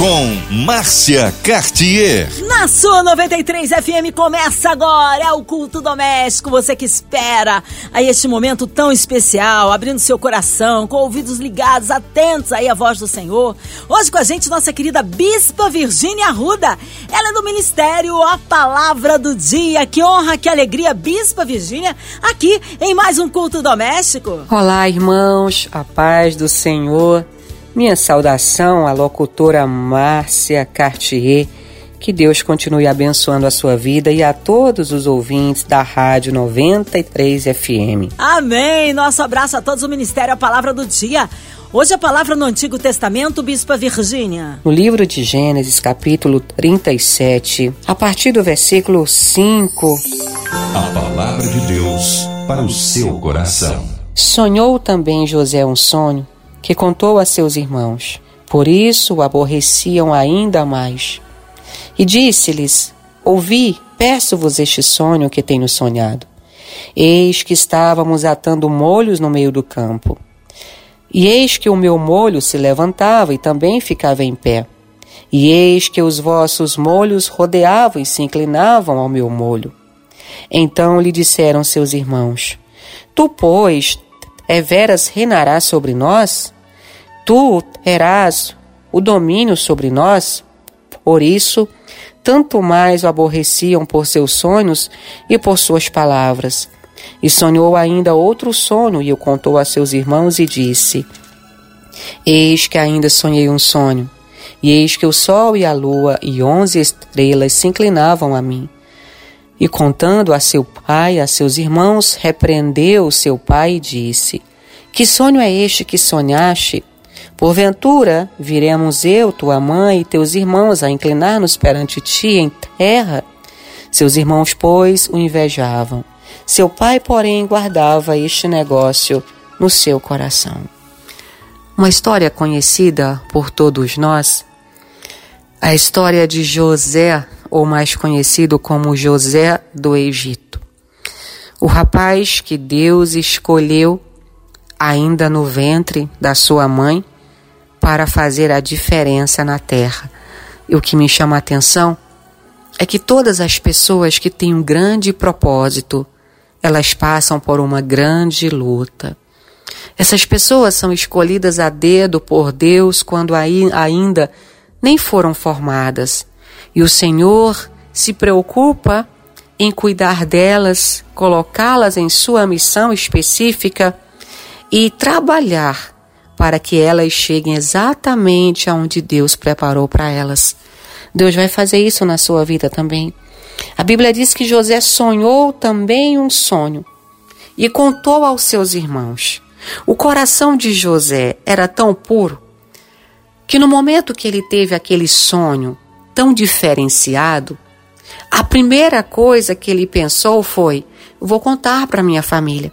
com Márcia Cartier. Na sua 93 FM começa agora é o culto doméstico. Você que espera aí este momento tão especial, abrindo seu coração, com ouvidos ligados, atentos aí à voz do Senhor. Hoje com a gente nossa querida Bispa Virgínia Arruda. Ela é do Ministério A Palavra do Dia. Que honra, que alegria, Bispa Virgínia, aqui em mais um culto doméstico. Olá, irmãos, a paz do Senhor. Minha saudação à locutora Márcia Cartier. Que Deus continue abençoando a sua vida e a todos os ouvintes da Rádio 93 FM. Amém! Nosso abraço a todos o Ministério A Palavra do Dia. Hoje a palavra no Antigo Testamento, Bispa Virgínia. No livro de Gênesis, capítulo 37, a partir do versículo 5. A palavra de Deus para o seu coração. Sonhou também José um sonho que contou a seus irmãos. Por isso o aborreciam ainda mais. E disse-lhes: Ouvi, peço-vos este sonho que tenho sonhado. Eis que estávamos atando molhos no meio do campo. E eis que o meu molho se levantava e também ficava em pé. E eis que os vossos molhos rodeavam e se inclinavam ao meu molho. Então lhe disseram seus irmãos: Tu, pois, é veras reinarás sobre nós? Tu terás o domínio sobre nós? Por isso, tanto mais o aborreciam por seus sonhos e por suas palavras. E sonhou ainda outro sonho e o contou a seus irmãos e disse: Eis que ainda sonhei um sonho, e eis que o sol e a lua e onze estrelas se inclinavam a mim. E contando a seu pai a seus irmãos, repreendeu seu pai e disse: Que sonho é este que sonhaste? Porventura, viremos eu, tua mãe e teus irmãos a inclinar-nos perante ti em terra? Seus irmãos, pois, o invejavam. Seu pai, porém, guardava este negócio no seu coração. Uma história conhecida por todos nós, a história de José ou mais conhecido como José do Egito. O rapaz que Deus escolheu ainda no ventre da sua mãe para fazer a diferença na terra. E o que me chama a atenção é que todas as pessoas que têm um grande propósito, elas passam por uma grande luta. Essas pessoas são escolhidas a dedo por Deus quando ainda nem foram formadas. E o Senhor se preocupa em cuidar delas, colocá-las em sua missão específica e trabalhar para que elas cheguem exatamente aonde Deus preparou para elas. Deus vai fazer isso na sua vida também. A Bíblia diz que José sonhou também um sonho e contou aos seus irmãos. O coração de José era tão puro que no momento que ele teve aquele sonho tão diferenciado, a primeira coisa que ele pensou foi: vou contar para minha família.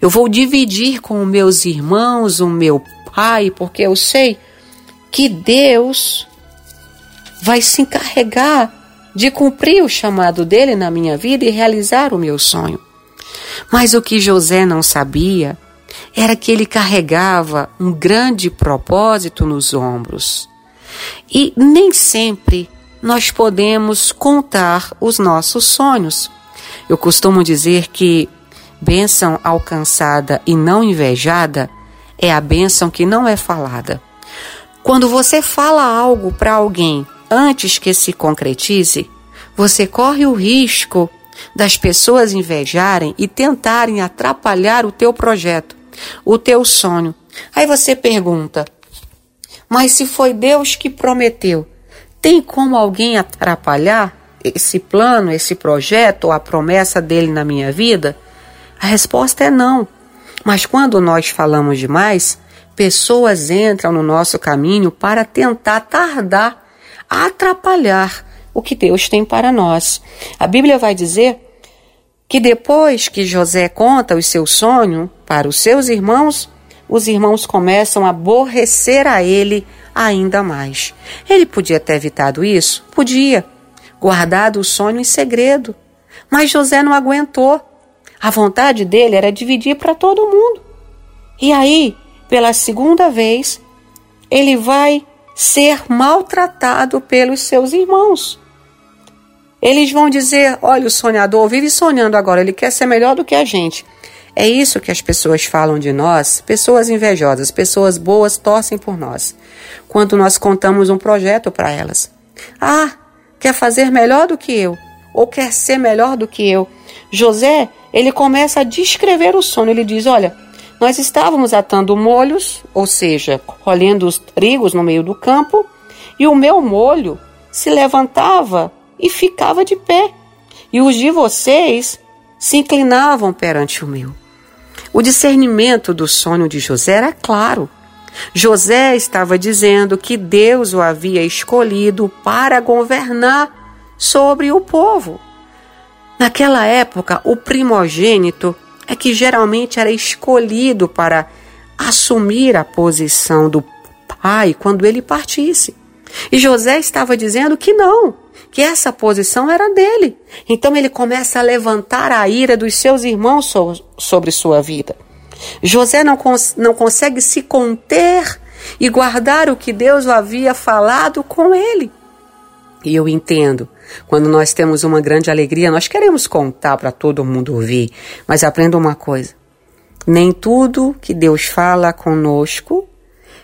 Eu vou dividir com meus irmãos o meu pai, porque eu sei que Deus vai se encarregar de cumprir o chamado dele na minha vida e realizar o meu sonho. Mas o que José não sabia era que ele carregava um grande propósito nos ombros. E nem sempre nós podemos contar os nossos sonhos. Eu costumo dizer que bênção alcançada e não invejada é a bênção que não é falada. Quando você fala algo para alguém antes que se concretize, você corre o risco das pessoas invejarem e tentarem atrapalhar o teu projeto o teu sonho. Aí você pergunta: mas se foi Deus que prometeu, tem como alguém atrapalhar esse plano, esse projeto ou a promessa dele na minha vida? A resposta é não. Mas quando nós falamos demais, pessoas entram no nosso caminho para tentar tardar, atrapalhar o que Deus tem para nós. A Bíblia vai dizer que depois que José conta o seu sonho para os seus irmãos, os irmãos começam a aborrecer a ele ainda mais. Ele podia ter evitado isso? Podia. guardado o sonho em segredo. Mas José não aguentou. A vontade dele era dividir para todo mundo. E aí, pela segunda vez, ele vai ser maltratado pelos seus irmãos. Eles vão dizer: olha, o sonhador vive sonhando agora, ele quer ser melhor do que a gente. É isso que as pessoas falam de nós, pessoas invejosas, pessoas boas torcem por nós. Quando nós contamos um projeto para elas. Ah, quer fazer melhor do que eu, ou quer ser melhor do que eu. José, ele começa a descrever o sonho. Ele diz: Olha, nós estávamos atando molhos, ou seja, colhendo os trigos no meio do campo, e o meu molho se levantava e ficava de pé, e os de vocês se inclinavam perante o meu. O discernimento do sonho de José era claro. José estava dizendo que Deus o havia escolhido para governar sobre o povo. Naquela época, o primogênito é que geralmente era escolhido para assumir a posição do pai quando ele partisse. E José estava dizendo que não, que essa posição era dele. Então ele começa a levantar a ira dos seus irmãos so sobre sua vida. José não, cons não consegue se conter e guardar o que Deus havia falado com ele. E eu entendo, quando nós temos uma grande alegria, nós queremos contar para todo mundo ouvir. Mas aprenda uma coisa: nem tudo que Deus fala conosco,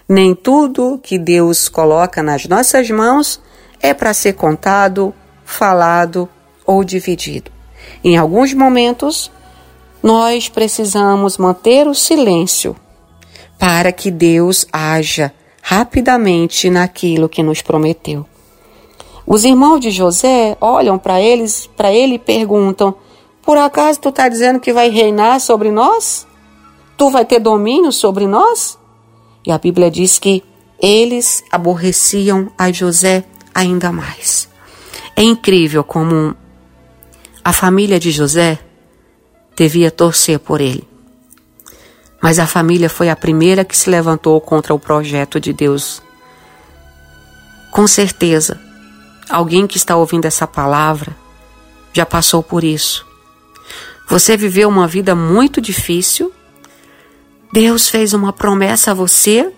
nem tudo que Deus coloca nas nossas mãos é para ser contado, falado ou dividido. Em alguns momentos, nós precisamos manter o silêncio para que Deus haja rapidamente naquilo que nos prometeu. Os irmãos de José olham para eles, para ele e perguntam: Por acaso tu está dizendo que vai reinar sobre nós? Tu vai ter domínio sobre nós? E a Bíblia diz que eles aborreciam a José ainda mais. É incrível como a família de José devia torcer por ele. Mas a família foi a primeira que se levantou contra o projeto de Deus. Com certeza, alguém que está ouvindo essa palavra já passou por isso. Você viveu uma vida muito difícil. Deus fez uma promessa a você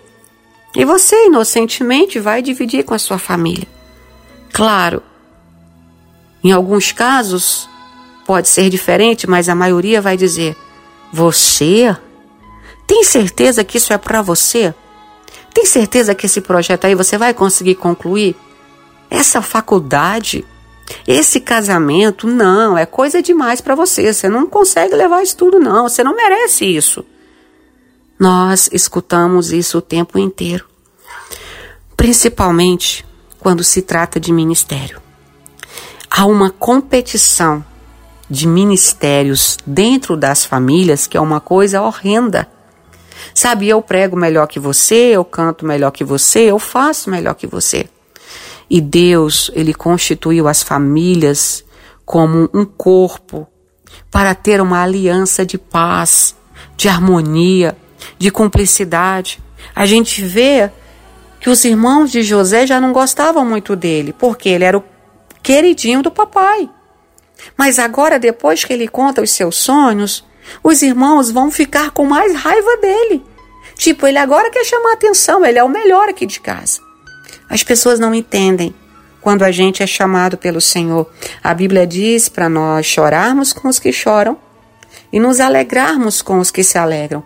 e você inocentemente vai dividir com a sua família. Claro, em alguns casos pode ser diferente, mas a maioria vai dizer: Você tem certeza que isso é para você? Tem certeza que esse projeto aí você vai conseguir concluir? Essa faculdade, esse casamento, não, é coisa demais para você. Você não consegue levar isso tudo, não. Você não merece isso. Nós escutamos isso o tempo inteiro. Principalmente quando se trata de ministério. Há uma competição de ministérios dentro das famílias que é uma coisa horrenda. Sabe, eu prego melhor que você, eu canto melhor que você, eu faço melhor que você. E Deus, ele constituiu as famílias como um corpo para ter uma aliança de paz, de harmonia, de cumplicidade. A gente vê que os irmãos de José já não gostavam muito dele, porque ele era o queridinho do papai. Mas agora, depois que ele conta os seus sonhos, os irmãos vão ficar com mais raiva dele. Tipo, ele agora quer chamar atenção, ele é o melhor aqui de casa. As pessoas não entendem quando a gente é chamado pelo Senhor. A Bíblia diz para nós chorarmos com os que choram e nos alegrarmos com os que se alegram.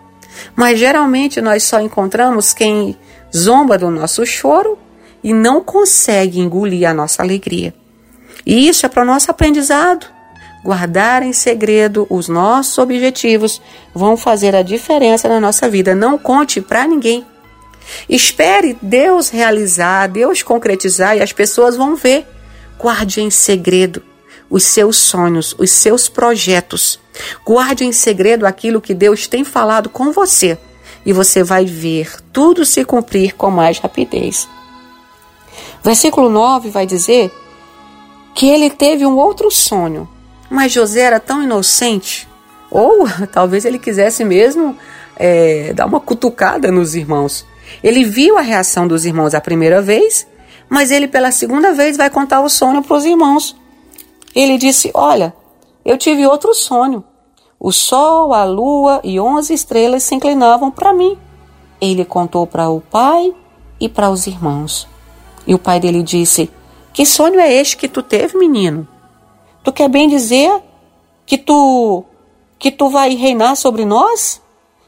Mas geralmente nós só encontramos quem zomba do nosso choro e não consegue engolir a nossa alegria. E isso é para o nosso aprendizado. Guardar em segredo os nossos objetivos vão fazer a diferença na nossa vida. Não conte para ninguém. Espere Deus realizar, Deus concretizar e as pessoas vão ver. Guarde em segredo os seus sonhos, os seus projetos. Guarde em segredo aquilo que Deus tem falado com você e você vai ver tudo se cumprir com mais rapidez. Versículo 9 vai dizer que ele teve um outro sonho, mas José era tão inocente, ou talvez ele quisesse mesmo é, dar uma cutucada nos irmãos. Ele viu a reação dos irmãos a primeira vez, mas ele pela segunda vez vai contar o sonho para os irmãos. Ele disse: Olha, eu tive outro sonho. O sol, a lua e onze estrelas se inclinavam para mim. Ele contou para o pai e para os irmãos. E o pai dele disse: Que sonho é este que tu teve, menino? Tu quer bem dizer que tu que tu vai reinar sobre nós?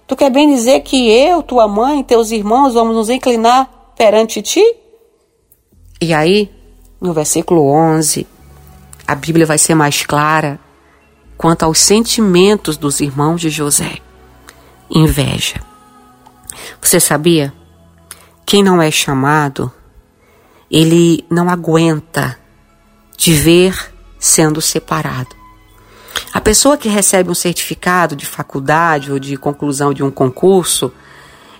Tu quer bem dizer que eu, tua mãe, teus irmãos vamos nos inclinar perante ti? E aí, no versículo 11, a Bíblia vai ser mais clara quanto aos sentimentos dos irmãos de José. Inveja. Você sabia? Quem não é chamado, ele não aguenta de ver sendo separado. A pessoa que recebe um certificado de faculdade ou de conclusão de um concurso,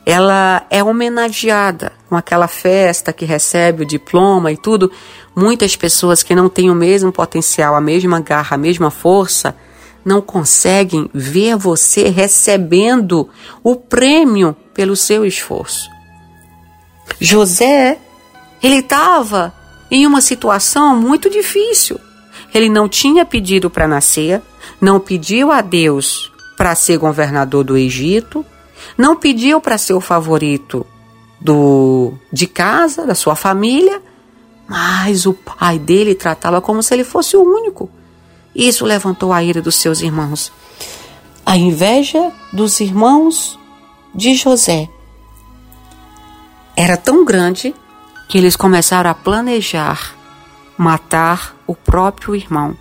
ela é homenageada com aquela festa que recebe o diploma e tudo. Muitas pessoas que não têm o mesmo potencial, a mesma garra, a mesma força, não conseguem ver você recebendo o prêmio pelo seu esforço. José, ele estava em uma situação muito difícil. Ele não tinha pedido para nascer, não pediu a Deus para ser governador do Egito, não pediu para ser o favorito do de casa, da sua família, mas o pai dele tratava como se ele fosse o único. Isso levantou a ira dos seus irmãos. A inveja dos irmãos de José era tão grande que eles começaram a planejar matar o próprio irmão.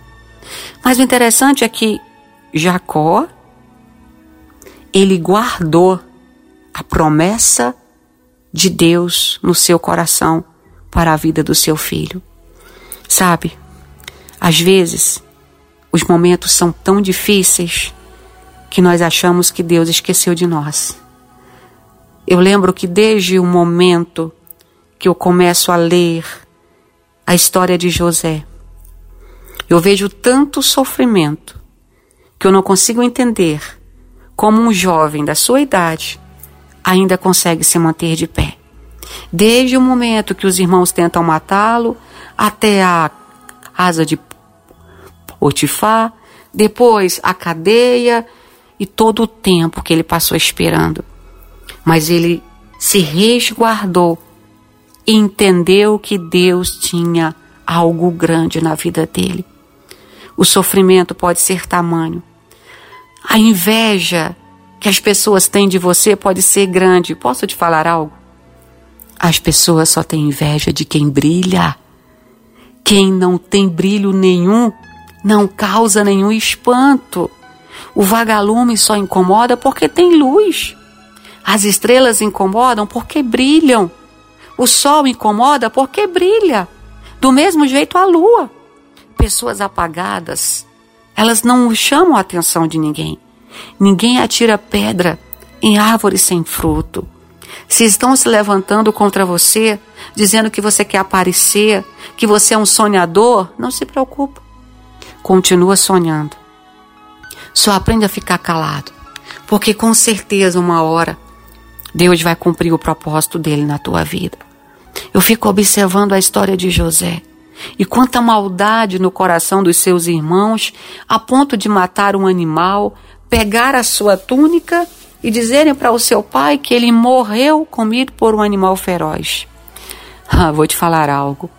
Mas o interessante é que Jacó ele guardou a promessa de Deus no seu coração para a vida do seu filho. Sabe? Às vezes os momentos são tão difíceis que nós achamos que Deus esqueceu de nós. Eu lembro que desde o momento que eu começo a ler a história de José, eu vejo tanto sofrimento que eu não consigo entender como um jovem da sua idade ainda consegue se manter de pé. Desde o momento que os irmãos tentam matá-lo até a casa de Potifar, depois a cadeia e todo o tempo que ele passou esperando. Mas ele se resguardou e entendeu que Deus tinha algo grande na vida dele. O sofrimento pode ser tamanho. A inveja que as pessoas têm de você pode ser grande. Posso te falar algo? As pessoas só têm inveja de quem brilha. Quem não tem brilho nenhum não causa nenhum espanto. O vagalume só incomoda porque tem luz. As estrelas incomodam porque brilham. O sol incomoda porque brilha. Do mesmo jeito a lua pessoas apagadas, elas não chamam a atenção de ninguém. Ninguém atira pedra em árvores sem fruto. Se estão se levantando contra você, dizendo que você quer aparecer, que você é um sonhador, não se preocupe. Continua sonhando. Só aprende a ficar calado, porque com certeza uma hora Deus vai cumprir o propósito dele na tua vida. Eu fico observando a história de José. E quanta maldade no coração dos seus irmãos, a ponto de matar um animal, pegar a sua túnica e dizerem para o seu pai que ele morreu comido por um animal feroz. Ah, vou te falar algo.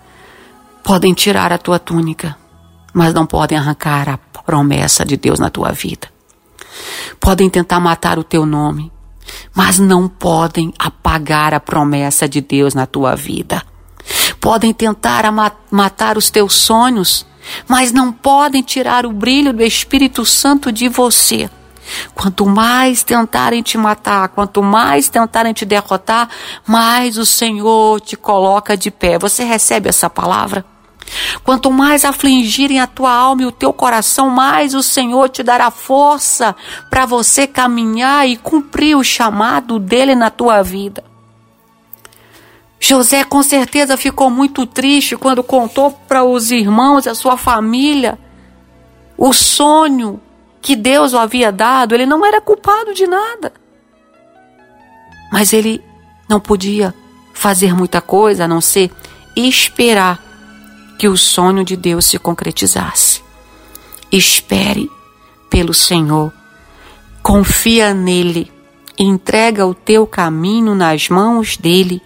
Podem tirar a tua túnica, mas não podem arrancar a promessa de Deus na tua vida. Podem tentar matar o teu nome, mas não podem apagar a promessa de Deus na tua vida podem tentar matar os teus sonhos, mas não podem tirar o brilho do Espírito Santo de você. Quanto mais tentarem te matar, quanto mais tentarem te derrotar, mais o Senhor te coloca de pé. Você recebe essa palavra? Quanto mais afligirem a tua alma e o teu coração, mais o Senhor te dará força para você caminhar e cumprir o chamado dele na tua vida. José com certeza ficou muito triste quando contou para os irmãos, a sua família, o sonho que Deus o havia dado. Ele não era culpado de nada. Mas ele não podia fazer muita coisa a não ser esperar que o sonho de Deus se concretizasse. Espere pelo Senhor. Confia nele. Entrega o teu caminho nas mãos dele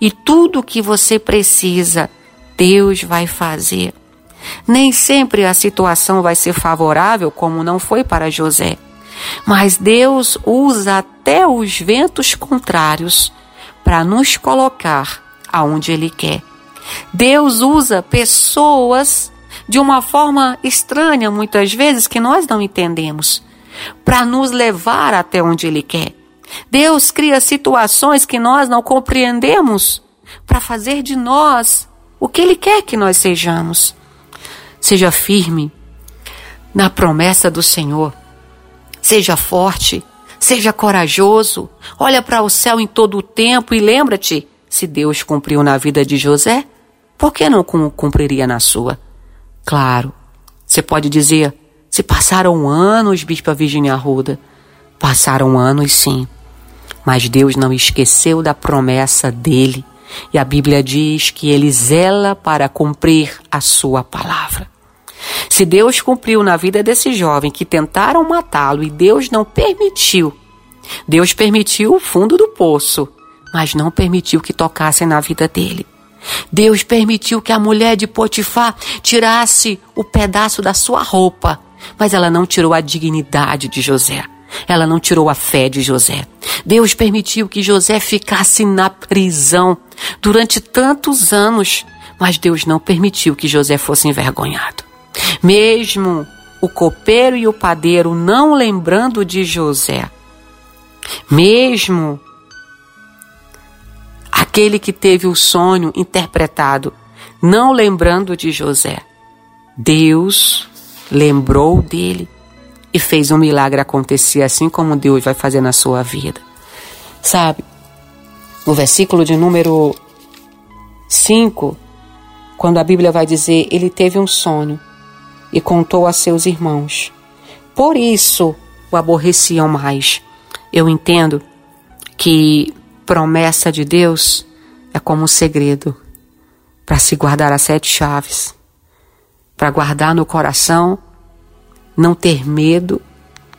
e tudo o que você precisa, Deus vai fazer. Nem sempre a situação vai ser favorável, como não foi para José. Mas Deus usa até os ventos contrários para nos colocar aonde Ele quer. Deus usa pessoas de uma forma estranha, muitas vezes, que nós não entendemos, para nos levar até onde Ele quer. Deus cria situações que nós não compreendemos para fazer de nós o que Ele quer que nós sejamos. Seja firme na promessa do Senhor. Seja forte, seja corajoso. Olha para o céu em todo o tempo e lembra-te: se Deus cumpriu na vida de José, por que não cumpriria na sua? Claro, você pode dizer: se passaram anos, Bispa Virginia Arruda. Passaram anos, sim. Mas Deus não esqueceu da promessa dele. E a Bíblia diz que ele zela para cumprir a sua palavra. Se Deus cumpriu na vida desse jovem que tentaram matá-lo e Deus não permitiu, Deus permitiu o fundo do poço, mas não permitiu que tocassem na vida dele. Deus permitiu que a mulher de Potifar tirasse o pedaço da sua roupa, mas ela não tirou a dignidade de José. Ela não tirou a fé de José. Deus permitiu que José ficasse na prisão durante tantos anos, mas Deus não permitiu que José fosse envergonhado. Mesmo o copeiro e o padeiro não lembrando de José, mesmo aquele que teve o sonho interpretado, não lembrando de José, Deus lembrou dele e fez um milagre acontecer, assim como Deus vai fazer na sua vida. Sabe, no versículo de número 5, quando a Bíblia vai dizer: Ele teve um sonho e contou a seus irmãos. Por isso o aborreciam mais. Eu entendo que promessa de Deus é como um segredo para se guardar as sete chaves, para guardar no coração, não ter medo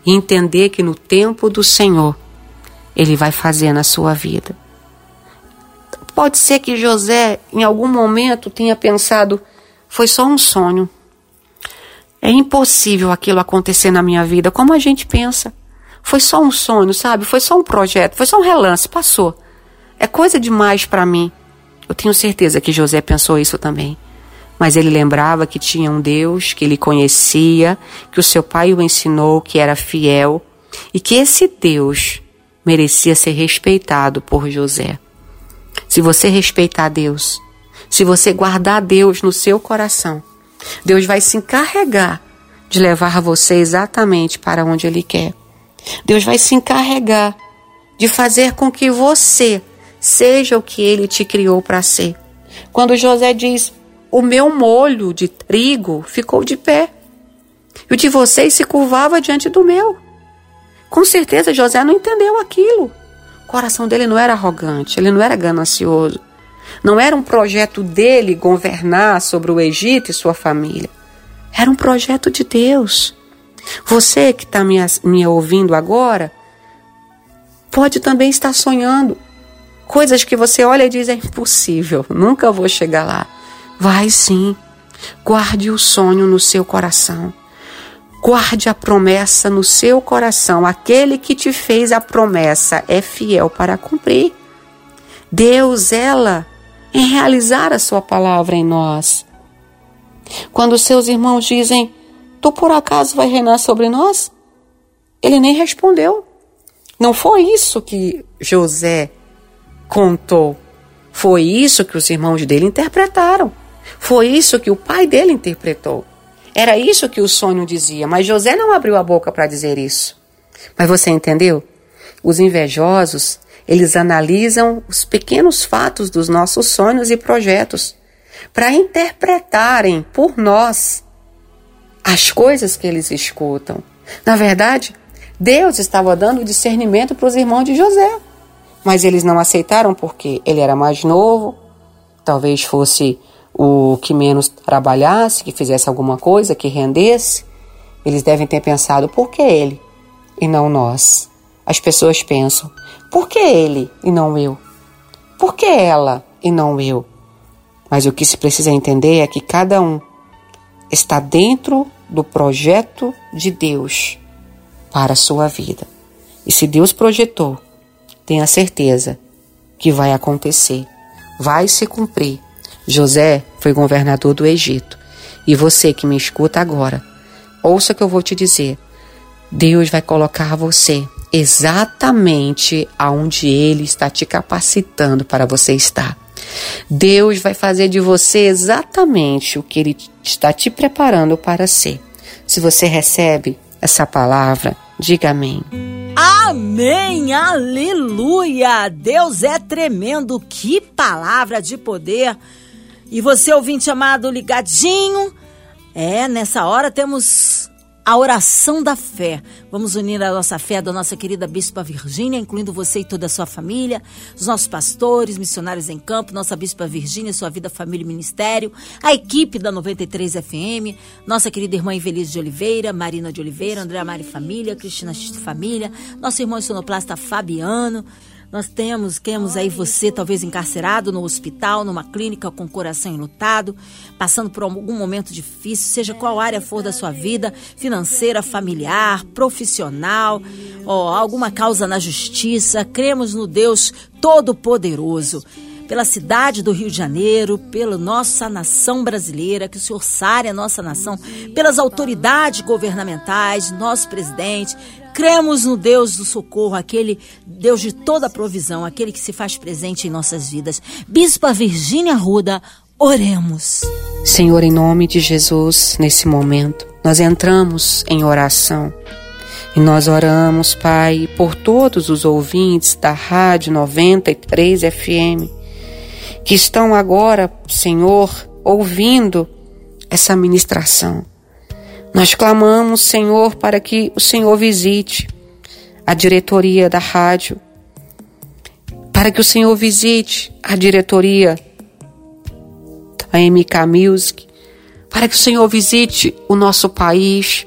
e entender que no tempo do Senhor Ele vai fazer na sua vida. Pode ser que José, em algum momento, tenha pensado: foi só um sonho. É impossível aquilo acontecer na minha vida como a gente pensa. Foi só um sonho, sabe? Foi só um projeto, foi só um relance, passou. É coisa demais para mim. Eu tenho certeza que José pensou isso também. Mas ele lembrava que tinha um Deus que ele conhecia, que o seu pai o ensinou, que era fiel e que esse Deus merecia ser respeitado por José. Se você respeitar Deus, se você guardar Deus no seu coração, Deus vai se encarregar de levar você exatamente para onde Ele quer. Deus vai se encarregar de fazer com que você seja o que Ele te criou para ser. Quando José diz: O meu molho de trigo ficou de pé, e o de vocês se curvava diante do meu. Com certeza José não entendeu aquilo. O coração dele não era arrogante, ele não era ganancioso. Não era um projeto dele governar sobre o Egito e sua família. Era um projeto de Deus. Você que está me, me ouvindo agora, pode também estar sonhando coisas que você olha e diz: é impossível, nunca vou chegar lá. Vai sim. Guarde o sonho no seu coração. Guarde a promessa no seu coração. Aquele que te fez a promessa é fiel para cumprir. Deus, ela em realizar a sua palavra em nós. Quando seus irmãos dizem: Tu por acaso vai reinar sobre nós? Ele nem respondeu. Não foi isso que José contou. Foi isso que os irmãos dele interpretaram. Foi isso que o pai dele interpretou. Era isso que o sonho dizia, mas José não abriu a boca para dizer isso. Mas você entendeu? Os invejosos eles analisam os pequenos fatos dos nossos sonhos e projetos para interpretarem por nós as coisas que eles escutam. Na verdade, Deus estava dando discernimento para os irmãos de José, mas eles não aceitaram porque ele era mais novo, talvez fosse o que menos trabalhasse, que fizesse alguma coisa, que rendesse. Eles devem ter pensado: por que ele e não nós? As pessoas pensam: por que ele e não eu? Por que ela e não eu? Mas o que se precisa entender é que cada um está dentro do projeto de Deus para a sua vida. E se Deus projetou, tenha certeza que vai acontecer, vai se cumprir. José foi governador do Egito. E você que me escuta agora, ouça o que eu vou te dizer. Deus vai colocar você exatamente aonde Ele está te capacitando para você estar. Deus vai fazer de você exatamente o que Ele está te preparando para ser. Se você recebe essa palavra, diga amém. Amém, aleluia! Deus é tremendo, que palavra de poder! E você, ouvinte amado, ligadinho, é, nessa hora temos a oração da fé. Vamos unir a nossa fé da nossa querida Bispa Virgínia, incluindo você e toda a sua família, os nossos pastores, missionários em campo, nossa Bispa Virgínia, sua vida, família e ministério, a equipe da 93 FM, nossa querida irmã Invelise de Oliveira, Marina de Oliveira, Andréa Mari Família, Cristina X Família, nosso irmão sonoplasta Fabiano, nós temos, temos aí você talvez encarcerado no hospital, numa clínica com o coração enlutado, passando por algum momento difícil, seja qual área for da sua vida, financeira, familiar, profissional, ou alguma causa na justiça. Cremos no Deus Todo-Poderoso pela cidade do Rio de Janeiro, pela nossa nação brasileira, que o Senhor sare a nossa nação, pelas autoridades governamentais, nosso presidente, Cremos no Deus do socorro, aquele Deus de toda provisão, aquele que se faz presente em nossas vidas. Bispa Virgínia Ruda, oremos. Senhor, em nome de Jesus, nesse momento, nós entramos em oração. E nós oramos, Pai, por todos os ouvintes da Rádio 93 FM, que estão agora, Senhor, ouvindo essa ministração. Nós clamamos, Senhor, para que o Senhor visite a diretoria da rádio, para que o Senhor visite a diretoria da MK Music, para que o Senhor visite o nosso país,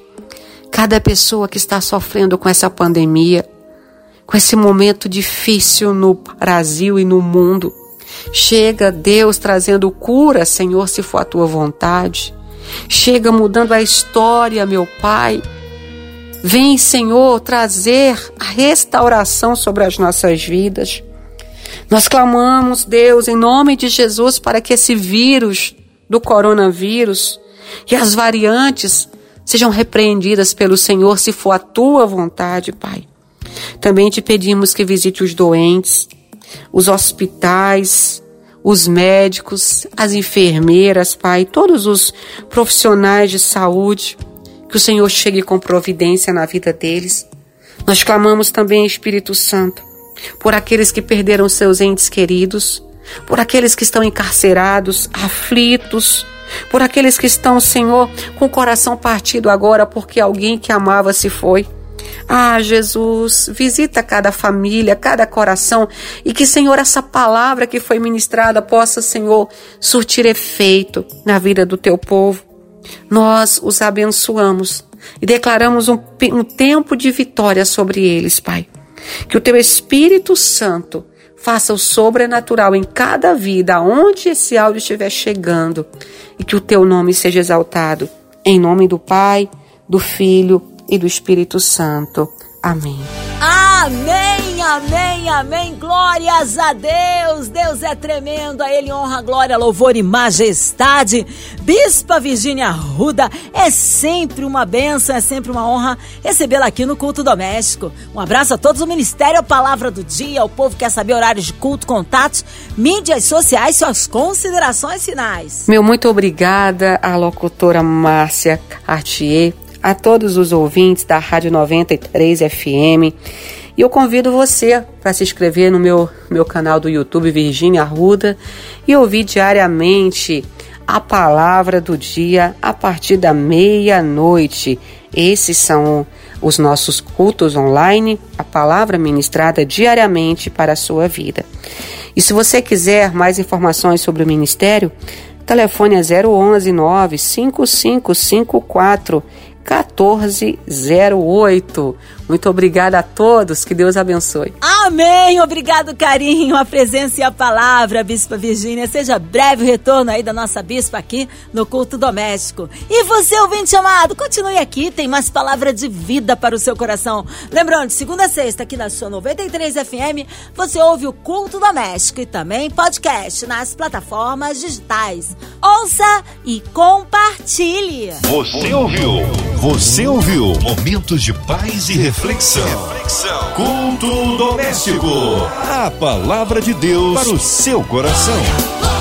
cada pessoa que está sofrendo com essa pandemia, com esse momento difícil no Brasil e no mundo. Chega, Deus, trazendo cura, Senhor, se for a tua vontade. Chega mudando a história, meu Pai. Vem, Senhor, trazer a restauração sobre as nossas vidas. Nós clamamos, Deus, em nome de Jesus, para que esse vírus do coronavírus e as variantes sejam repreendidas pelo Senhor, se for a tua vontade, Pai. Também te pedimos que visite os doentes, os hospitais, os médicos, as enfermeiras, Pai, todos os profissionais de saúde, que o Senhor chegue com providência na vida deles. Nós clamamos também, Espírito Santo, por aqueles que perderam seus entes queridos, por aqueles que estão encarcerados, aflitos, por aqueles que estão, Senhor, com o coração partido agora porque alguém que amava se foi. Ah, Jesus, visita cada família, cada coração e que, Senhor, essa palavra que foi ministrada possa, Senhor, surtir efeito na vida do teu povo. Nós os abençoamos e declaramos um, um tempo de vitória sobre eles, Pai. Que o teu Espírito Santo faça o sobrenatural em cada vida, aonde esse áudio estiver chegando, e que o teu nome seja exaltado. Em nome do Pai, do Filho e do Espírito Santo. Amém. Amém, amém, amém. Glórias a Deus. Deus é tremendo. A Ele honra, glória, louvor e majestade. Bispa Virgínia Ruda, é sempre uma benção, é sempre uma honra recebê-la aqui no culto doméstico. Um abraço a todos o Ministério, a Palavra do Dia. O povo quer saber horários de culto, contatos, mídias sociais, suas considerações finais. Meu muito obrigada à locutora Márcia Cartier a todos os ouvintes da Rádio 93 FM. E eu convido você para se inscrever no meu, meu canal do YouTube Virgínia Arruda e ouvir diariamente a palavra do dia a partir da meia-noite. Esses são os nossos cultos online, a palavra ministrada diariamente para a sua vida. E se você quiser mais informações sobre o ministério, telefone é 011 95554 1408. Muito obrigada a todos, que Deus abençoe. Amém. Obrigado, carinho, a presença e a palavra, Bispa Virgínia. Seja breve o retorno aí da nossa bispa aqui no culto doméstico. E você, ouvinte amado, continue aqui, tem mais palavra de vida para o seu coração. Lembrando, segunda a sexta, aqui na sua 93 FM, você ouve o culto doméstico e também podcast nas plataformas digitais. Ouça e compartilhe. Você ouviu? Você ouviu? Momentos de paz e reflexão. reflexão. Culto doméstico. A palavra de Deus para o seu coração.